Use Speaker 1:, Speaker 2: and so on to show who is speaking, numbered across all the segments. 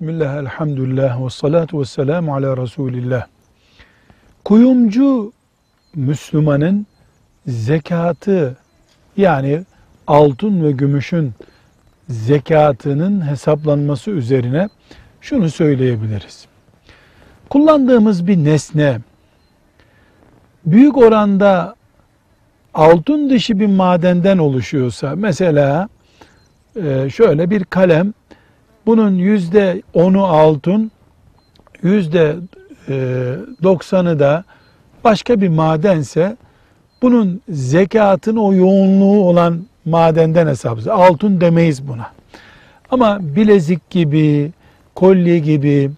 Speaker 1: Bismillah, elhamdülillah, ve salatu ve selamu ala Resulillah. Kuyumcu Müslümanın zekatı yani altın ve gümüşün zekatının hesaplanması üzerine şunu söyleyebiliriz. Kullandığımız bir nesne büyük oranda altın dışı bir madenden oluşuyorsa mesela e, şöyle bir kalem bunun yüzde onu altın yüzde e, doksanı da başka bir madense bunun zekatını o yoğunluğu olan madenden hesaplıyoruz. Altın demeyiz buna. Ama bilezik gibi, kolye gibi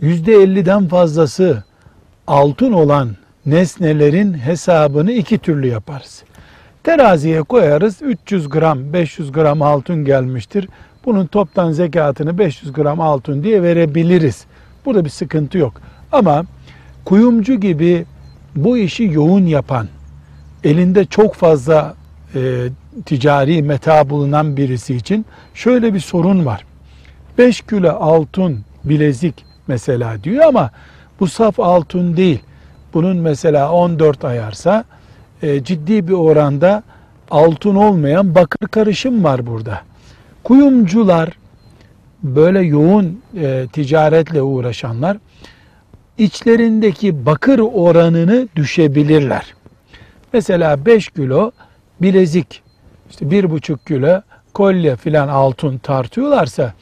Speaker 1: yüzde elliden fazlası altın olan nesnelerin hesabını iki türlü yaparız. Teraziye koyarız 300 gram 500 gram altın gelmiştir. Bunun toptan zekatını 500 gram altın diye verebiliriz. Burada bir sıkıntı yok. Ama kuyumcu gibi bu işi yoğun yapan, elinde çok fazla e, ticari meta bulunan birisi için şöyle bir sorun var. 5 kilo altın bilezik mesela diyor ama bu saf altın değil. Bunun mesela 14 ayarsa e, ciddi bir oranda altın olmayan bakır karışım var burada. Kuyumcular böyle yoğun e, ticaretle uğraşanlar içlerindeki bakır oranını düşebilirler. Mesela 5 kilo bilezik, işte 1,5 kilo kolye filan altın tartıyorlarsa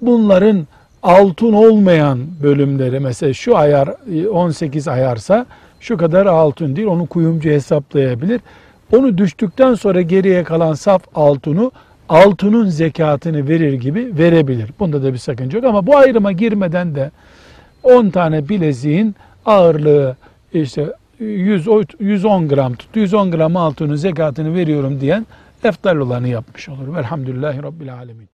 Speaker 1: bunların altın olmayan bölümleri mesela şu ayar 18 ayarsa şu kadar altın değil onu kuyumcu hesaplayabilir. Onu düştükten sonra geriye kalan saf altını altının zekatını verir gibi verebilir. Bunda da bir sakınca yok ama bu ayrıma girmeden de 10 tane bileziğin ağırlığı işte 100, 110 gram tut, 110 gram altının zekatını veriyorum diyen eftal olanı yapmış olur. Velhamdülillahi Rabbil Alemin.